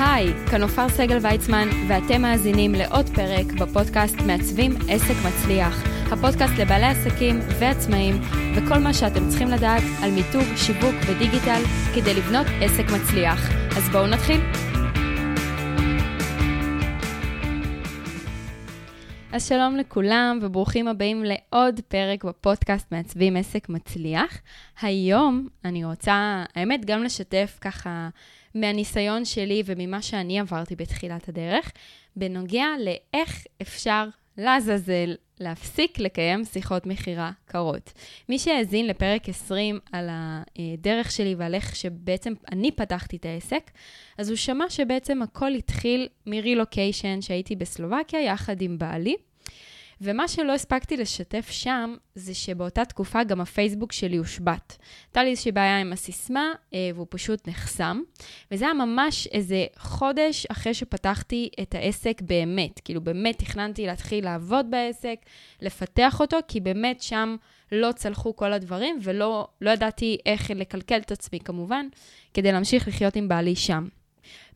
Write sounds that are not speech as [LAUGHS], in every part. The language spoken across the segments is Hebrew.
היי, כאן עופר סגל ויצמן, ואתם מאזינים לעוד פרק בפודקאסט מעצבים עסק מצליח. הפודקאסט לבעלי עסקים ועצמאים, וכל מה שאתם צריכים לדעת על מיתוג, שיווק ודיגיטל כדי לבנות עסק מצליח. אז בואו נתחיל. אז שלום לכולם, וברוכים הבאים לעוד פרק בפודקאסט מעצבים עסק מצליח. היום אני רוצה, האמת, גם לשתף ככה מהניסיון שלי וממה שאני עברתי בתחילת הדרך, בנוגע לאיך אפשר לעזאזל להפסיק לקיים שיחות מכירה קרות. מי שהאזין לפרק 20 על הדרך שלי ועל איך שבעצם אני פתחתי את העסק, אז הוא שמע שבעצם הכל התחיל מרילוקיישן שהייתי בסלובקיה יחד עם בעלי. ומה שלא הספקתי לשתף שם, זה שבאותה תקופה גם הפייסבוק שלי הושבת. הייתה לי איזושהי בעיה עם הסיסמה, אה, והוא פשוט נחסם. וזה היה ממש איזה חודש אחרי שפתחתי את העסק באמת. כאילו, באמת תכננתי להתחיל לעבוד בעסק, לפתח אותו, כי באמת שם לא צלחו כל הדברים, ולא לא ידעתי איך לקלקל את עצמי, כמובן, כדי להמשיך לחיות עם בעלי שם.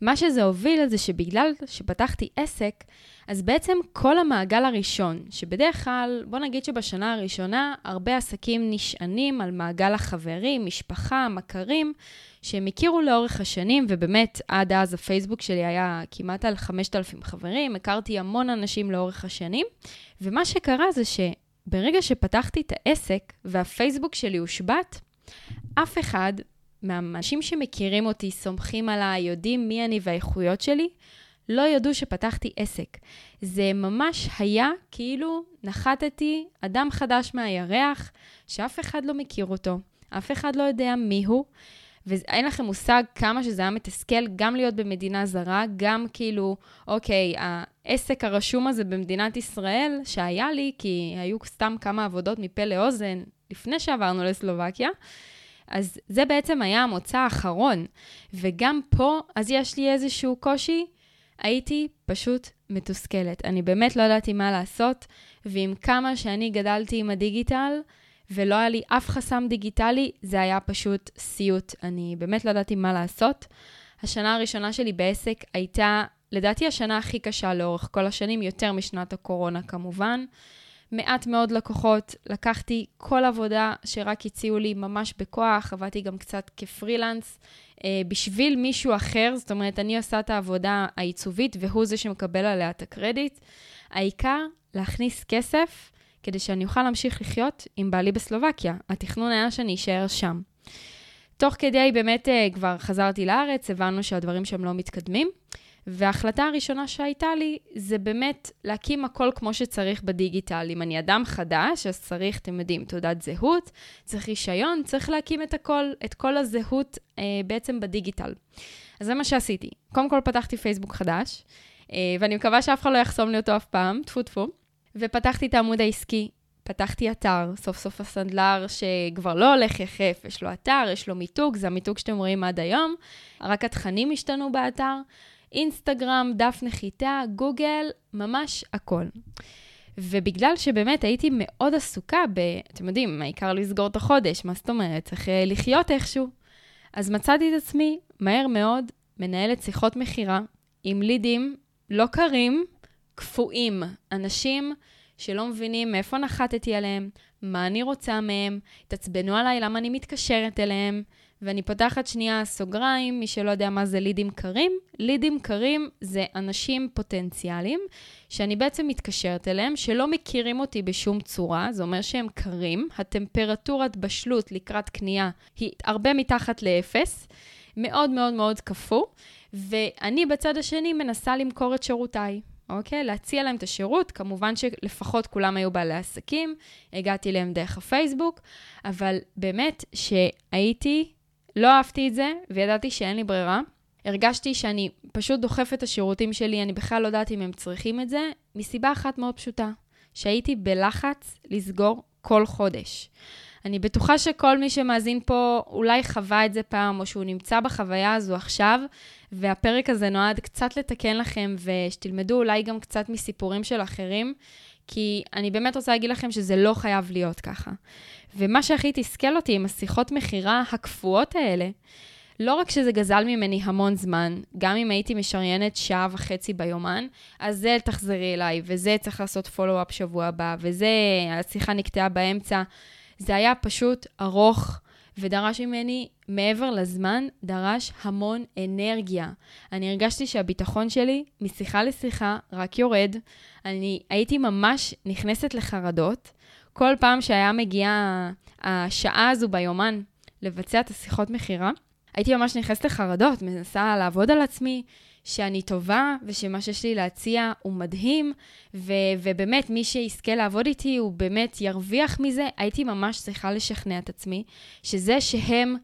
מה שזה הוביל זה שבגלל שפתחתי עסק, אז בעצם כל המעגל הראשון, שבדרך כלל, בוא נגיד שבשנה הראשונה, הרבה עסקים נשענים על מעגל החברים, משפחה, מכרים, שהם הכירו לאורך השנים, ובאמת עד אז הפייסבוק שלי היה כמעט על 5,000 חברים, הכרתי המון אנשים לאורך השנים, ומה שקרה זה שברגע שפתחתי את העסק והפייסבוק שלי הושבת, אף אחד מהאנשים שמכירים אותי, סומכים עליי, יודעים מי אני והאיכויות שלי, לא ידעו שפתחתי עסק. זה ממש היה כאילו נחתתי אדם חדש מהירח, שאף אחד לא מכיר אותו, אף אחד לא יודע מי הוא, ואין לכם מושג כמה שזה היה מתסכל גם להיות במדינה זרה, גם כאילו, אוקיי, העסק הרשום הזה במדינת ישראל, שהיה לי, כי היו סתם כמה עבודות מפה לאוזן לפני שעברנו לסלובקיה, אז זה בעצם היה המוצא האחרון. וגם פה, אז יש לי איזשהו קושי, הייתי פשוט מתוסכלת. אני באמת לא ידעתי מה לעשות, ועם כמה שאני גדלתי עם הדיגיטל, ולא היה לי אף חסם דיגיטלי, זה היה פשוט סיוט. אני באמת לא ידעתי מה לעשות. השנה הראשונה שלי בעסק הייתה, לדעתי, השנה הכי קשה לאורך כל השנים, יותר משנת הקורונה כמובן. מעט מאוד לקוחות, לקחתי כל עבודה שרק הציעו לי ממש בכוח, עבדתי גם קצת כפרילנס אה, בשביל מישהו אחר, זאת אומרת, אני עושה את העבודה העיצובית והוא זה שמקבל עליה את הקרדיט. העיקר, להכניס כסף כדי שאני אוכל להמשיך לחיות עם בעלי בסלובקיה. התכנון היה שאני אשאר שם. תוך כדי באמת אה, כבר חזרתי לארץ, הבנו שהדברים שם לא מתקדמים. וההחלטה הראשונה שהייתה לי, זה באמת להקים הכל כמו שצריך בדיגיטל. אם אני אדם חדש, אז צריך, אתם יודעים, תעודת זהות, צריך רישיון, צריך להקים את הכל, את כל הזהות אה, בעצם בדיגיטל. אז זה מה שעשיתי. קודם כל פתחתי פייסבוק חדש, אה, ואני מקווה שאף אחד לא יחסום לי אותו אף פעם, טפו טפו, ופתחתי את העמוד העסקי. פתחתי אתר, סוף סוף הסנדלר שכבר לא הולך יחף, יש לו אתר, יש לו מיתוג, זה המיתוג שאתם רואים עד היום, רק התכנים השתנו באתר. אינסטגרם, דף נחיתה, גוגל, ממש הכל. ובגלל שבאמת הייתי מאוד עסוקה ב... אתם יודעים, העיקר לסגור את החודש, מה זאת אומרת? צריך אה, לחיות איכשהו. אז מצאתי את עצמי מהר מאוד מנהלת שיחות מכירה עם לידים לא קרים, קפואים. אנשים שלא מבינים מאיפה נחתתי עליהם, מה אני רוצה מהם, התעצבנו עליי למה אני מתקשרת אליהם, ואני פותחת שנייה סוגריים, מי שלא יודע מה זה לידים קרים, לידים קרים זה אנשים פוטנציאליים שאני בעצם מתקשרת אליהם, שלא מכירים אותי בשום צורה, זה אומר שהם קרים, הטמפרטורת בשלות לקראת קנייה היא הרבה מתחת לאפס, מאוד מאוד מאוד קפוא, ואני בצד השני מנסה למכור את שירותיי. אוקיי? להציע להם את השירות, כמובן שלפחות כולם היו בעלי עסקים, הגעתי אליהם דרך הפייסבוק, אבל באמת שהייתי לא אהבתי את זה, וידעתי שאין לי ברירה. הרגשתי שאני פשוט דוחפת את השירותים שלי, אני בכלל לא יודעת אם הם צריכים את זה, מסיבה אחת מאוד פשוטה, שהייתי בלחץ לסגור כל חודש. אני בטוחה שכל מי שמאזין פה אולי חווה את זה פעם, או שהוא נמצא בחוויה הזו עכשיו, והפרק הזה נועד קצת לתקן לכם, ושתלמדו אולי גם קצת מסיפורים של אחרים, כי אני באמת רוצה להגיד לכם שזה לא חייב להיות ככה. ומה שהכי תסכל אותי עם השיחות מכירה הקפואות האלה, לא רק שזה גזל ממני המון זמן, גם אם הייתי משריינת שעה וחצי ביומן, אז זה תחזרי אליי, וזה צריך לעשות פולו-אפ שבוע הבא, וזה, השיחה נקטעה באמצע. זה היה פשוט ארוך, ודרש ממני, מעבר לזמן, דרש המון אנרגיה. אני הרגשתי שהביטחון שלי, משיחה לשיחה, רק יורד. אני הייתי ממש נכנסת לחרדות. כל פעם שהיה מגיעה השעה הזו ביומן לבצע את השיחות מכירה, הייתי ממש נכנסת לחרדות, מנסה לעבוד על עצמי, שאני טובה ושמה שיש לי להציע הוא מדהים, ו- ובאמת, מי שיזכה לעבוד איתי, הוא באמת ירוויח מזה. הייתי ממש צריכה לשכנע את עצמי שזה שהם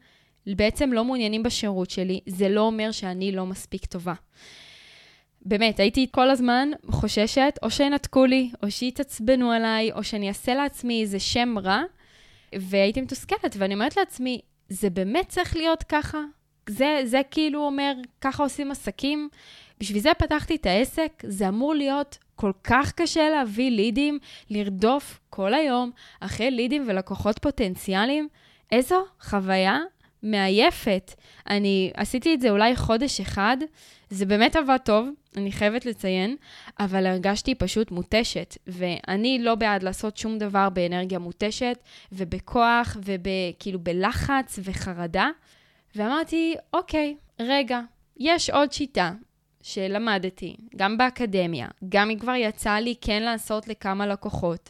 בעצם לא מעוניינים בשירות שלי, זה לא אומר שאני לא מספיק טובה. באמת, הייתי כל הזמן חוששת, או שינתקו לי, או שיתעצבנו עליי, או שאני אעשה לעצמי איזה שם רע, והייתי מתוסכלת, ואני אומרת לעצמי, זה באמת צריך להיות ככה? זה, זה כאילו אומר, ככה עושים עסקים? בשביל זה פתחתי את העסק, זה אמור להיות כל כך קשה להביא לידים, לרדוף כל היום אחרי לידים ולקוחות פוטנציאליים. איזו חוויה מעייפת. אני עשיתי את זה אולי חודש אחד, זה באמת עבד טוב, אני חייבת לציין, אבל הרגשתי פשוט מותשת, ואני לא בעד לעשות שום דבר באנרגיה מותשת, ובכוח, וכאילו בלחץ וחרדה. ואמרתי, אוקיי, רגע, יש עוד שיטה שלמדתי, גם באקדמיה, גם אם כבר יצא לי כן לעשות לכמה לקוחות.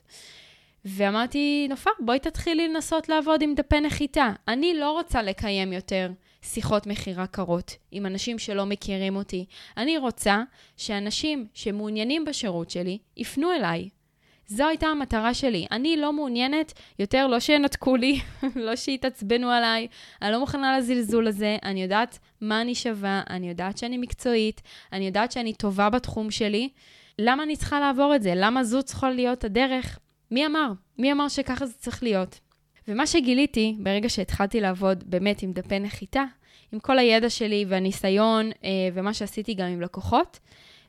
ואמרתי, נופר, בואי תתחילי לנסות לעבוד עם דפי נחיתה. אני לא רוצה לקיים יותר שיחות מכירה קרות עם אנשים שלא מכירים אותי. אני רוצה שאנשים שמעוניינים בשירות שלי יפנו אליי. זו הייתה המטרה שלי. אני לא מעוניינת יותר, לא שינתקו לי, [LAUGHS] לא שיתעצבנו עליי, אני לא מוכנה לזלזול הזה, אני יודעת מה אני שווה, אני יודעת שאני מקצועית, אני יודעת שאני טובה בתחום שלי. למה אני צריכה לעבור את זה? למה זו צריכה להיות הדרך? מי אמר? מי אמר שככה זה צריך להיות? ומה שגיליתי ברגע שהתחלתי לעבוד באמת עם דפי נחיתה, עם כל הידע שלי והניסיון אה, ומה שעשיתי גם עם לקוחות,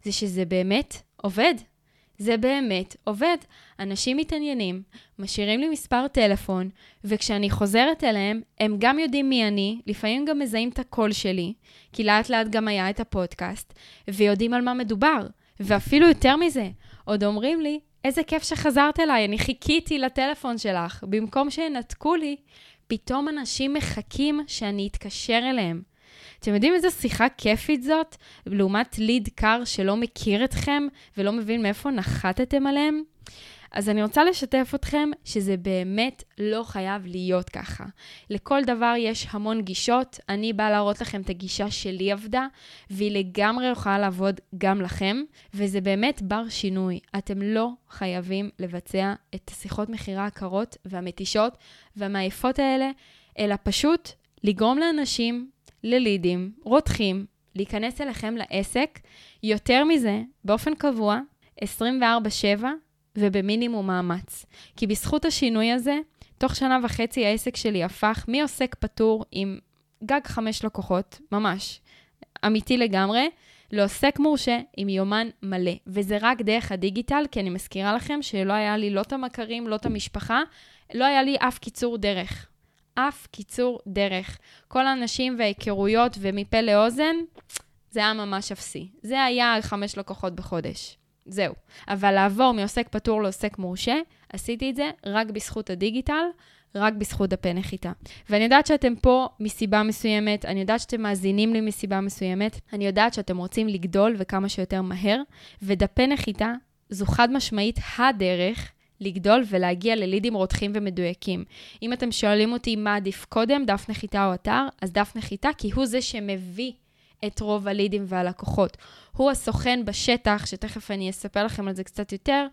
זה שזה באמת עובד. זה באמת עובד. אנשים מתעניינים, משאירים לי מספר טלפון, וכשאני חוזרת אליהם, הם גם יודעים מי אני, לפעמים גם מזהים את הקול שלי, כי לאט לאט גם היה את הפודקאסט, ויודעים על מה מדובר. ואפילו יותר מזה, עוד אומרים לי, איזה כיף שחזרת אליי, אני חיכיתי לטלפון שלך. במקום שינתקו לי, פתאום אנשים מחכים שאני אתקשר אליהם. אתם יודעים איזה שיחה כיפית זאת, לעומת ליד קר שלא מכיר אתכם ולא מבין מאיפה נחתתם עליהם? אז אני רוצה לשתף אתכם שזה באמת לא חייב להיות ככה. לכל דבר יש המון גישות, אני באה להראות לכם את הגישה שלי עבדה, והיא לגמרי יכולה לעבוד גם לכם, וזה באמת בר שינוי. אתם לא חייבים לבצע את השיחות מכירה הקרות והמתישות והמעייפות האלה, אלא פשוט לגרום לאנשים, ללידים, רותחים, להיכנס אליכם לעסק. יותר מזה, באופן קבוע, 24/7, ובמינימום מאמץ. כי בזכות השינוי הזה, תוך שנה וחצי העסק שלי הפך מעוסק פטור עם גג חמש לקוחות, ממש, אמיתי לגמרי, לעוסק מורשה עם יומן מלא. וזה רק דרך הדיגיטל, כי אני מזכירה לכם שלא היה לי לא את המכרים, לא את המשפחה, לא היה לי אף קיצור דרך. אף קיצור דרך. כל האנשים וההיכרויות ומפה לאוזן, זה היה ממש אפסי. זה היה חמש לקוחות בחודש. זהו. אבל לעבור מעוסק פטור לעוסק מורשה, עשיתי את זה רק בזכות הדיגיטל, רק בזכות דפי נחיתה. ואני יודעת שאתם פה מסיבה מסוימת, אני יודעת שאתם מאזינים לי מסיבה מסוימת, אני יודעת שאתם רוצים לגדול וכמה שיותר מהר, ודפי נחיתה זו חד משמעית הדרך לגדול ולהגיע ללידים רותחים ומדויקים. אם אתם שואלים אותי מה עדיף קודם, דף נחיתה או אתר, אז דף נחיתה, כי הוא זה שמביא את רוב הלידים והלקוחות. הוא הסוכן בשטח, שתכף אני אספר לכם על זה קצת יותר,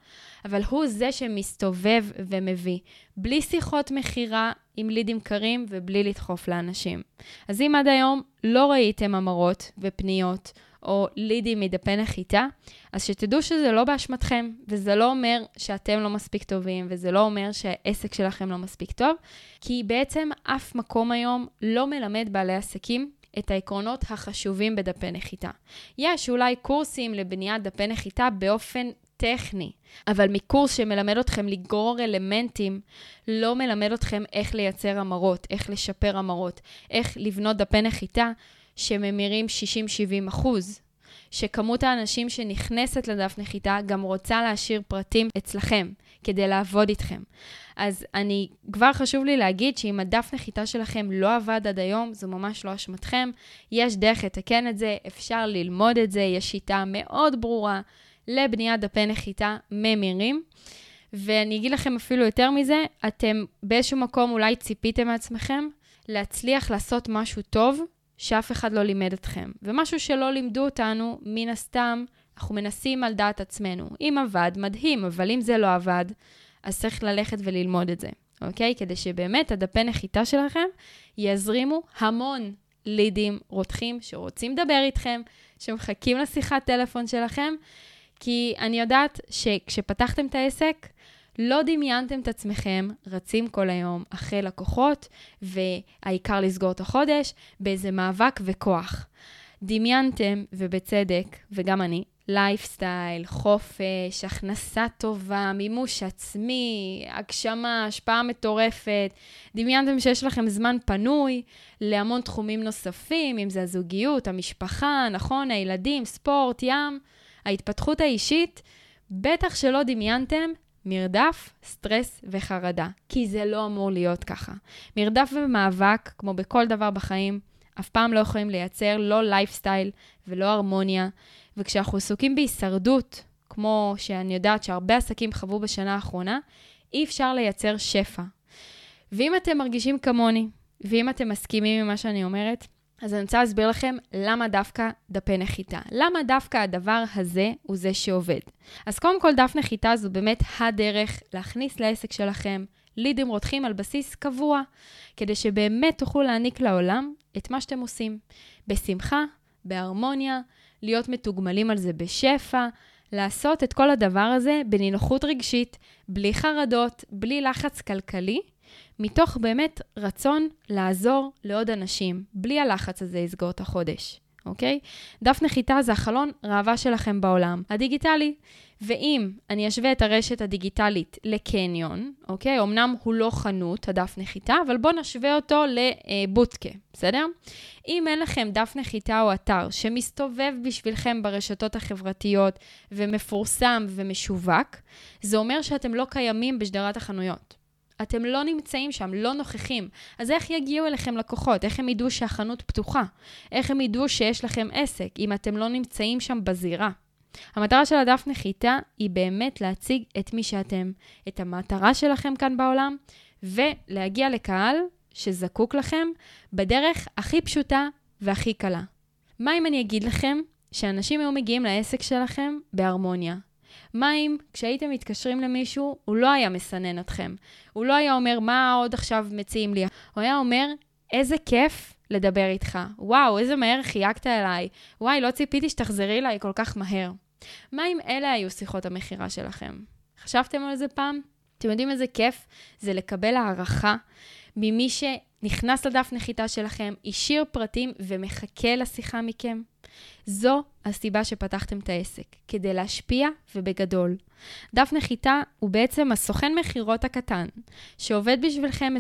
אבל הוא זה שמסתובב ומביא. בלי שיחות מכירה עם לידים קרים ובלי לדחוף לאנשים. אז אם עד היום לא ראיתם המרות ופניות, או לידים מדפי נחיתה, אז שתדעו שזה לא באשמתכם, וזה לא אומר שאתם לא מספיק טובים, וזה לא אומר שהעסק שלכם לא מספיק טוב, כי בעצם אף מקום היום לא מלמד בעלי עסקים את העקרונות החשובים בדפי נחיתה. יש אולי קורסים לבניית דפי נחיתה באופן טכני, אבל מקורס שמלמד אתכם לגרור אלמנטים, לא מלמד אתכם איך לייצר המרות, איך לשפר המרות, איך לבנות דפי נחיתה שממירים 60-70 אחוז. שכמות האנשים שנכנסת לדף נחיתה גם רוצה להשאיר פרטים אצלכם, כדי לעבוד איתכם. אז אני, כבר חשוב לי להגיד שאם הדף נחיתה שלכם לא עבד עד היום, זו ממש לא אשמתכם. יש דרך לתקן את זה, אפשר ללמוד את זה, יש שיטה מאוד ברורה לבניית דפי נחיתה ממירים. ואני אגיד לכם אפילו יותר מזה, אתם באיזשהו מקום אולי ציפיתם מעצמכם להצליח לעשות משהו טוב שאף אחד לא לימד אתכם. ומשהו שלא לימדו אותנו, מן הסתם, אנחנו מנסים על דעת עצמנו. אם עבד, מדהים, אבל אם זה לא עבד, אז צריך ללכת וללמוד את זה, אוקיי? כדי שבאמת הדפי נחיתה שלכם יזרימו המון לידים רותחים שרוצים לדבר איתכם, שמחכים לשיחת טלפון שלכם, כי אני יודעת שכשפתחתם את העסק, לא דמיינתם את עצמכם רצים כל היום אחרי לקוחות, והעיקר לסגור את החודש, באיזה מאבק וכוח. דמיינתם, ובצדק, וגם אני, לייפסטייל, חופש, הכנסה טובה, מימוש עצמי, הגשמה, השפעה מטורפת. דמיינתם שיש לכם זמן פנוי להמון תחומים נוספים, אם זה הזוגיות, המשפחה, נכון, הילדים, ספורט, ים, ההתפתחות האישית. בטח שלא דמיינתם מרדף, סטרס וחרדה, כי זה לא אמור להיות ככה. מרדף ומאבק, כמו בכל דבר בחיים, אף פעם לא יכולים לייצר לא לייפסטייל ולא הרמוניה. וכשאנחנו עסוקים בהישרדות, כמו שאני יודעת שהרבה עסקים חוו בשנה האחרונה, אי אפשר לייצר שפע. ואם אתם מרגישים כמוני, ואם אתם מסכימים עם מה שאני אומרת, אז אני רוצה להסביר לכם למה דווקא דפי נחיתה. למה דווקא הדבר הזה הוא זה שעובד. אז קודם כל, דף נחיתה זו באמת הדרך להכניס לעסק שלכם לידים רותחים על בסיס קבוע, כדי שבאמת תוכלו להעניק לעולם את מה שאתם עושים. בשמחה, בהרמוניה, להיות מתוגמלים על זה בשפע, לעשות את כל הדבר הזה בנינוחות רגשית, בלי חרדות, בלי לחץ כלכלי, מתוך באמת רצון לעזור לעוד אנשים, בלי הלחץ הזה לסגור את החודש. אוקיי? דף נחיתה זה החלון ראווה שלכם בעולם, הדיגיטלי. ואם אני אשווה את הרשת הדיגיטלית לקניון, אוקיי? אמנם הוא לא חנות, הדף נחיתה, אבל בואו נשווה אותו לבוטקה, בסדר? אם אין לכם דף נחיתה או אתר שמסתובב בשבילכם ברשתות החברתיות ומפורסם ומשווק, זה אומר שאתם לא קיימים בשדרת החנויות. אתם לא נמצאים שם, לא נוכחים. אז איך יגיעו אליכם לקוחות? איך הם ידעו שהחנות פתוחה? איך הם ידעו שיש לכם עסק אם אתם לא נמצאים שם בזירה? המטרה של הדף נחיתה היא באמת להציג את מי שאתם, את המטרה שלכם כאן בעולם, ולהגיע לקהל שזקוק לכם בדרך הכי פשוטה והכי קלה. מה אם אני אגיד לכם שאנשים היו מגיעים לעסק שלכם בהרמוניה? מה אם כשהייתם מתקשרים למישהו, הוא לא היה מסנן אתכם? הוא לא היה אומר, מה עוד עכשיו מציעים לי? הוא היה אומר, איזה כיף לדבר איתך. וואו, איזה מהר חייגת אליי. וואי, לא ציפיתי שתחזרי אליי כל כך מהר. מה אם אלה היו שיחות המכירה שלכם? חשבתם על זה פעם? אתם יודעים איזה כיף זה לקבל הערכה ממי שנכנס לדף נחיתה שלכם, השאיר פרטים ומחכה לשיחה מכם? זו הסיבה שפתחתם את העסק, כדי להשפיע ובגדול. דף נחיתה הוא בעצם הסוכן מכירות הקטן, שעובד בשבילכם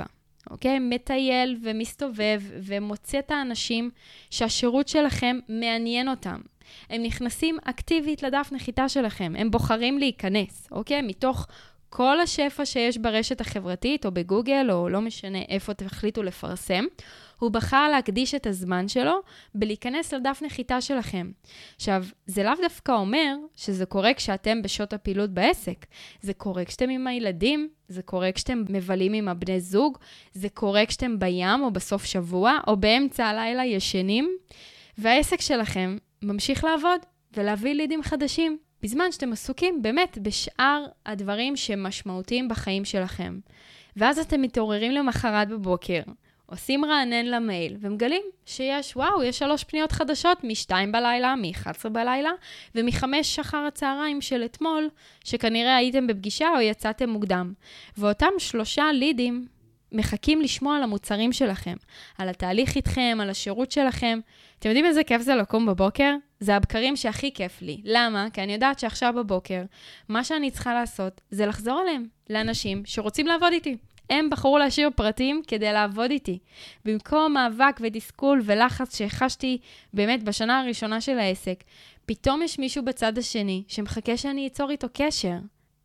24/7. אוקיי? מטייל ומסתובב ומוצא את האנשים שהשירות שלכם מעניין אותם. הם נכנסים אקטיבית לדף נחיתה שלכם, הם בוחרים להיכנס, אוקיי? מתוך כל השפע שיש ברשת החברתית, או בגוגל, או לא משנה איפה תחליטו לפרסם, הוא בחר להקדיש את הזמן שלו בלהיכנס לדף נחיתה שלכם. עכשיו, זה לאו דווקא אומר שזה קורה כשאתם בשעות הפעילות בעסק. זה קורה כשאתם עם הילדים, זה קורה כשאתם מבלים עם הבני זוג, זה קורה כשאתם בים או בסוף שבוע, או באמצע הלילה ישנים, והעסק שלכם ממשיך לעבוד ולהביא לידים חדשים. בזמן שאתם עסוקים באמת בשאר הדברים שמשמעותיים בחיים שלכם. ואז אתם מתעוררים למחרת בבוקר, עושים רענן למייל, ומגלים שיש, וואו, יש שלוש פניות חדשות מ-2 בלילה, מ-11 בלילה, ומ-5 אחר הצהריים של אתמול, שכנראה הייתם בפגישה או יצאתם מוקדם. ואותם שלושה לידים מחכים לשמוע על המוצרים שלכם, על התהליך איתכם, על השירות שלכם. אתם יודעים איזה כיף זה לקום בבוקר? זה הבקרים שהכי כיף לי. למה? כי אני יודעת שעכשיו בבוקר, מה שאני צריכה לעשות זה לחזור אליהם, לאנשים שרוצים לעבוד איתי. הם בחרו להשאיר פרטים כדי לעבוד איתי. במקום מאבק ותסכול ולחץ שהחשתי באמת בשנה הראשונה של העסק, פתאום יש מישהו בצד השני שמחכה שאני אצור איתו קשר.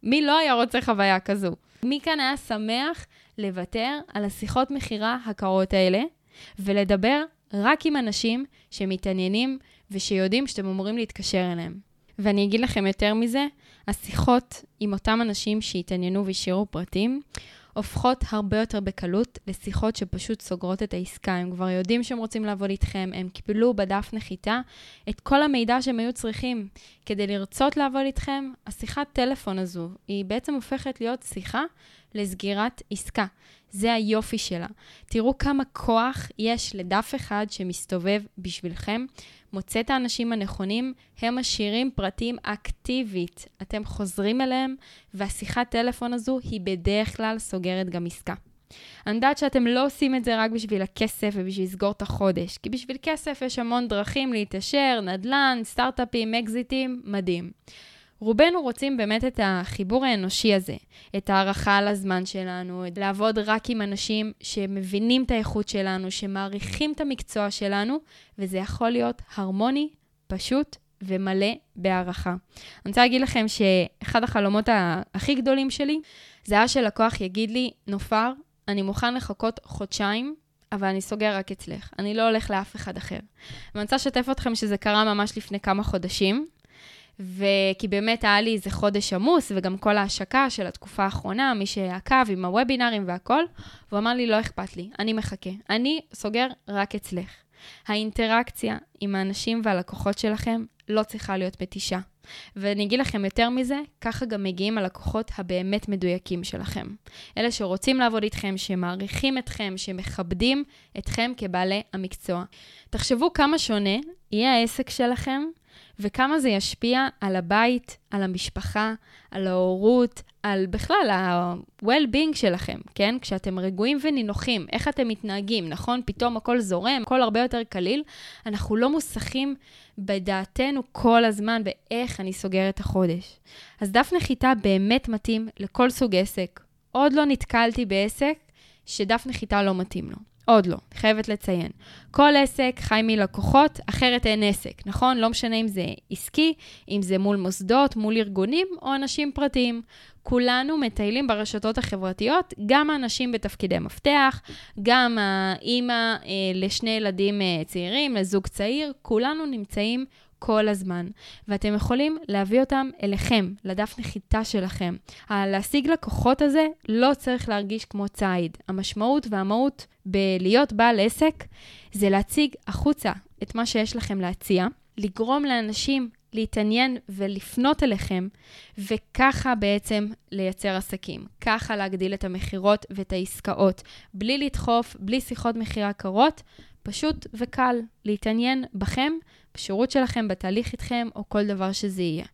מי לא היה רוצה חוויה כזו? מי כאן היה שמח לוותר על השיחות מכירה הקרות האלה ולדבר רק עם אנשים שמתעניינים ושיודעים שאתם אמורים להתקשר אליהם? ואני אגיד לכם יותר מזה, השיחות עם אותם אנשים שהתעניינו והשאירו פרטים, הופכות הרבה יותר בקלות לשיחות שפשוט סוגרות את העסקה. הם כבר יודעים שהם רוצים לעבוד איתכם, הם קיבלו בדף נחיתה את כל המידע שהם היו צריכים. כדי לרצות לעבוד איתכם, השיחת טלפון הזו, היא בעצם הופכת להיות שיחה לסגירת עסקה. זה היופי שלה. תראו כמה כוח יש לדף אחד שמסתובב בשבילכם, מוצא את האנשים הנכונים, הם משאירים פרטים אקטיבית. אתם חוזרים אליהם, והשיחת טלפון הזו היא בדרך כלל סוגרת גם עסקה. אני יודעת שאתם לא עושים את זה רק בשביל הכסף ובשביל לסגור את החודש, כי בשביל כסף יש המון דרכים להתעשר, נדל"ן, סטארט-אפים, אקזיטים, מדהים. רובנו רוצים באמת את החיבור האנושי הזה, את הערכה על הזמן שלנו, לעבוד רק עם אנשים שמבינים את האיכות שלנו, שמעריכים את המקצוע שלנו, וזה יכול להיות הרמוני, פשוט ומלא בהערכה. אני רוצה להגיד לכם שאחד החלומות הכי גדולים שלי, זה היה שלקוח יגיד לי, נופר, אני מוכן לחכות חודשיים אבל אני סוגר רק אצלך. אני לא הולך לאף אחד אחר. ואני רוצה לשתף אתכם שזה קרה ממש לפני כמה חודשים, וכי באמת היה לי איזה חודש עמוס, וגם כל ההשקה של התקופה האחרונה, מי שעקב עם הוובינרים והכל, והוא אמר לי, לא אכפת לי, אני מחכה. אני סוגר רק אצלך. האינטראקציה עם האנשים והלקוחות שלכם לא צריכה להיות מתישה. ואני אגיד לכם יותר מזה, ככה גם מגיעים הלקוחות הבאמת מדויקים שלכם. אלה שרוצים לעבוד איתכם, שמעריכים אתכם, שמכבדים אתכם כבעלי המקצוע. תחשבו כמה שונה יהיה העסק שלכם וכמה זה ישפיע על הבית, על המשפחה, על ההורות, על בכלל ה-well-being שלכם, כן? כשאתם רגועים ונינוחים, איך אתם מתנהגים, נכון? פתאום הכל זורם, הכל הרבה יותר קליל. אנחנו לא מוסכים בדעתנו כל הזמן באיך אני סוגר את החודש. אז דף נחיתה באמת מתאים לכל סוג עסק. עוד לא נתקלתי בעסק שדף נחיתה לא מתאים לו. עוד לא, חייבת לציין. כל עסק חי מלקוחות, אחרת אין עסק, נכון? לא משנה אם זה עסקי, אם זה מול מוסדות, מול ארגונים או אנשים פרטיים. כולנו מטיילים ברשתות החברתיות, גם האנשים בתפקידי מפתח, גם האימא אה, לשני ילדים אה, צעירים, לזוג צעיר, כולנו נמצאים כל הזמן, ואתם יכולים להביא אותם אליכם, לדף נחיתה שלכם. להשיג לקוחות הזה לא צריך להרגיש כמו ציד. המשמעות והמהות בלהיות בעל עסק זה להציג החוצה את מה שיש לכם להציע, לגרום לאנשים להתעניין ולפנות אליכם, וככה בעצם לייצר עסקים. ככה להגדיל את המכירות ואת העסקאות, בלי לדחוף, בלי שיחות מכירה קרות, פשוט וקל להתעניין בכם, בשירות שלכם, בתהליך איתכם, או כל דבר שזה יהיה.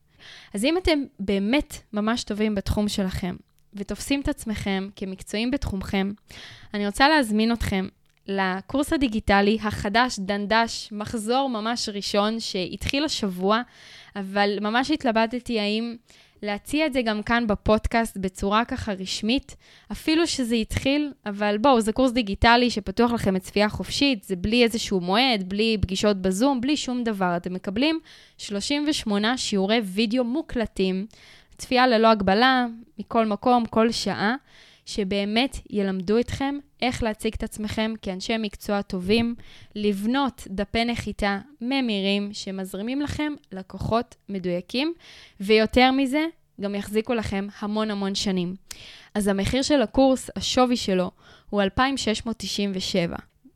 אז אם אתם באמת ממש טובים בתחום שלכם, ותופסים את עצמכם כמקצועים בתחומכם, אני רוצה להזמין אתכם לקורס הדיגיטלי החדש, דנדש, מחזור ממש ראשון, שהתחיל השבוע, אבל ממש התלבטתי האם להציע את זה גם כאן בפודקאסט בצורה ככה רשמית, אפילו שזה התחיל, אבל בואו, זה קורס דיגיטלי שפתוח לכם את צפייה חופשית, זה בלי איזשהו מועד, בלי פגישות בזום, בלי שום דבר. אתם מקבלים 38 שיעורי וידאו מוקלטים, צפייה ללא הגבלה, מכל מקום, כל שעה. שבאמת ילמדו אתכם איך להציג את עצמכם כאנשי מקצוע טובים, לבנות דפי נחיתה ממירים שמזרימים לכם לקוחות מדויקים, ויותר מזה, גם יחזיקו לכם המון המון שנים. אז המחיר של הקורס, השווי שלו, הוא 2,697.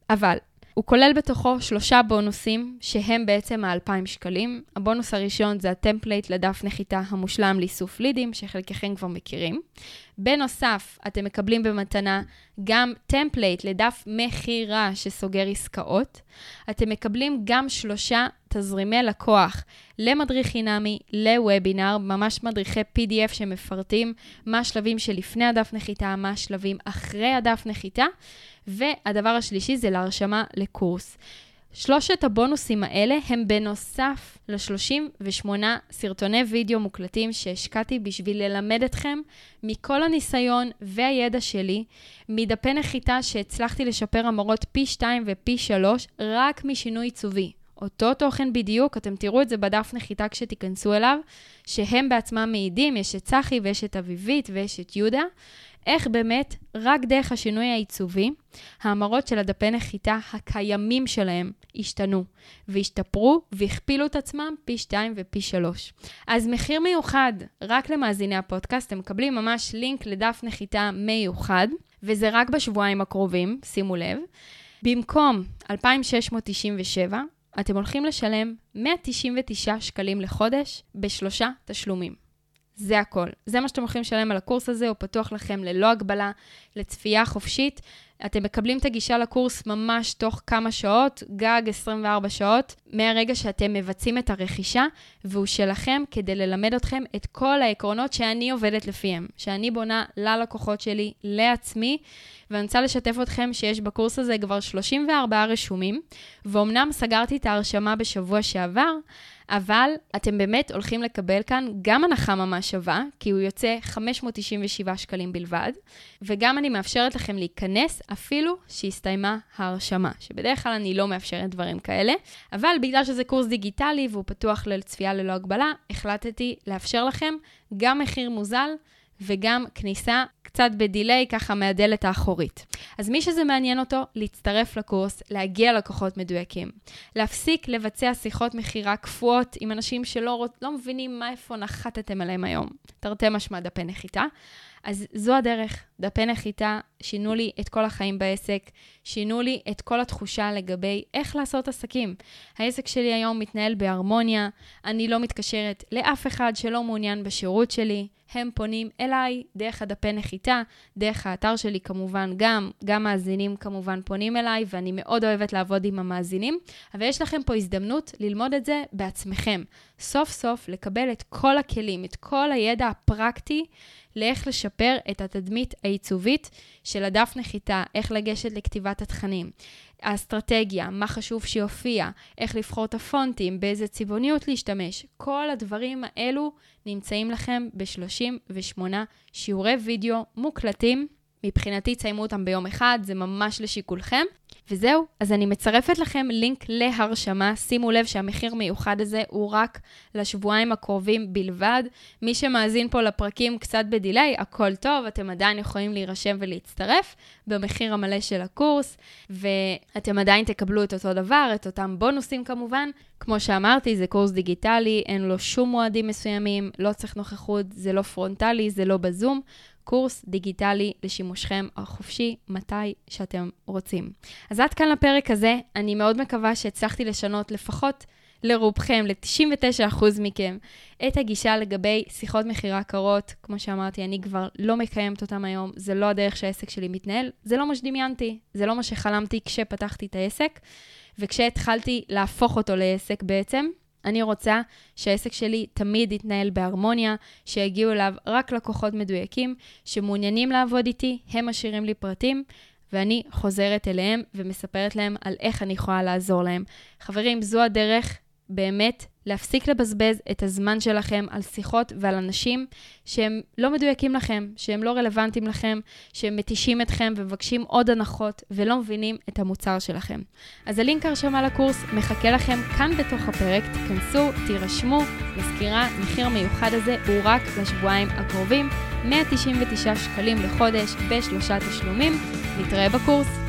אבל הוא כולל בתוכו שלושה בונוסים, שהם בעצם ה-2,000 שקלים. הבונוס הראשון זה ה template לדף נחיתה המושלם לאיסוף לידים, שחלקכם כבר מכירים. בנוסף, אתם מקבלים במתנה גם template לדף מכירה שסוגר עסקאות. אתם מקבלים גם שלושה תזרימי לקוח למדריך חינמי, לוובינר, ממש מדריכי PDF שמפרטים מה השלבים שלפני הדף נחיתה, מה השלבים אחרי הדף נחיתה. והדבר השלישי זה להרשמה לקורס. שלושת הבונוסים האלה הם בנוסף ל-38 סרטוני וידאו מוקלטים שהשקעתי בשביל ללמד אתכם מכל הניסיון והידע שלי, מדפי נחיתה שהצלחתי לשפר המורות פי 2 ופי 3 רק משינוי עיצובי. אותו תוכן בדיוק, אתם תראו את זה בדף נחיתה כשתיכנסו אליו, שהם בעצמם מעידים, יש את צחי ויש את אביבית ויש את יהודה. איך באמת, רק דרך השינוי העיצובי, ההמרות של הדפי נחיתה הקיימים שלהם השתנו, והשתפרו והכפילו את עצמם פי 2 ופי 3. אז מחיר מיוחד, רק למאזיני הפודקאסט, אתם מקבלים ממש לינק לדף נחיתה מיוחד, וזה רק בשבועיים הקרובים, שימו לב. במקום 2,697, אתם הולכים לשלם 199 שקלים לחודש בשלושה תשלומים. זה הכל. זה מה שאתם הולכים לשלם על הקורס הזה, הוא פתוח לכם ללא הגבלה, לצפייה חופשית. אתם מקבלים את הגישה לקורס ממש תוך כמה שעות, גג 24 שעות, מהרגע שאתם מבצעים את הרכישה, והוא שלכם כדי ללמד אתכם את כל העקרונות שאני עובדת לפיהם, שאני בונה ללקוחות שלי, לעצמי, ואני רוצה לשתף אתכם שיש בקורס הזה כבר 34 רשומים, ואומנם סגרתי את ההרשמה בשבוע שעבר, אבל אתם באמת הולכים לקבל כאן גם הנחה ממש שווה, כי הוא יוצא 597 שקלים בלבד, וגם אני מאפשרת לכם להיכנס אפילו שהסתיימה ההרשמה, שבדרך כלל אני לא מאפשרת דברים כאלה, אבל בגלל שזה קורס דיגיטלי והוא פתוח לצפייה ללא הגבלה, החלטתי לאפשר לכם גם מחיר מוזל וגם כניסה קצת בדיליי, ככה מהדלת האחורית. אז מי שזה מעניין אותו, להצטרף לקורס, להגיע לקוחות מדויקים. להפסיק לבצע שיחות מכירה קפואות עם אנשים שלא לא מבינים מה איפה נחתתם עליהם היום. תרתי משמע דפי נחיתה. אז זו הדרך. דפי נחיתה שינו לי את כל החיים בעסק, שינו לי את כל התחושה לגבי איך לעשות עסקים. העסק שלי היום מתנהל בהרמוניה, אני לא מתקשרת לאף אחד שלא מעוניין בשירות שלי, הם פונים אליי דרך הדפי נחיתה, דרך האתר שלי כמובן גם, גם מאזינים כמובן פונים אליי, ואני מאוד אוהבת לעבוד עם המאזינים, אבל יש לכם פה הזדמנות ללמוד את זה בעצמכם. סוף סוף לקבל את כל הכלים, את כל הידע הפרקטי לאיך לשפר את התדמית העיצובית של הדף נחיתה, איך לגשת לכתיבת התכנים. האסטרטגיה, מה חשוב שיופיע, איך לבחור את הפונטים, באיזה צבעוניות להשתמש. כל הדברים האלו נמצאים לכם ב-38 שיעורי וידאו מוקלטים. מבחינתי תסיימו אותם ביום אחד, זה ממש לשיקולכם. וזהו, אז אני מצרפת לכם לינק להרשמה. שימו לב שהמחיר מיוחד הזה הוא רק לשבועיים הקרובים בלבד. מי שמאזין פה לפרקים קצת ב delay, הכל טוב, אתם עדיין יכולים להירשם ולהצטרף במחיר המלא של הקורס, ואתם עדיין תקבלו את אותו דבר, את אותם בונוסים כמובן. כמו שאמרתי, זה קורס דיגיטלי, אין לו שום מועדים מסוימים, לא צריך נוכחות, זה לא פרונטלי, זה לא בזום. קורס דיגיטלי לשימושכם החופשי, מתי שאתם רוצים. אז עד כאן לפרק הזה, אני מאוד מקווה שהצלחתי לשנות לפחות לרובכם, ל-99% מכם, את הגישה לגבי שיחות מכירה קרות. כמו שאמרתי, אני כבר לא מקיימת אותם היום, זה לא הדרך שהעסק שלי מתנהל, זה לא מה שדמיינתי, זה לא מה שחלמתי כשפתחתי את העסק, וכשהתחלתי להפוך אותו לעסק בעצם. אני רוצה שהעסק שלי תמיד יתנהל בהרמוניה, שיגיעו אליו רק לקוחות מדויקים, שמעוניינים לעבוד איתי, הם משאירים לי פרטים, ואני חוזרת אליהם ומספרת להם על איך אני יכולה לעזור להם. חברים, זו הדרך באמת להפסיק לבזבז את הזמן שלכם על שיחות ועל אנשים שהם לא מדויקים לכם, שהם לא רלוונטיים לכם, שהם מתישים אתכם ומבקשים עוד הנחות ולא מבינים את המוצר שלכם. אז הלינק הרשמה לקורס מחכה לכם כאן בתוך הפרק, תיכנסו, תירשמו, מזכירה, מחיר מיוחד הזה הוא רק לשבועיים הקרובים, 199 שקלים לחודש בשלושה תשלומים. נתראה בקורס.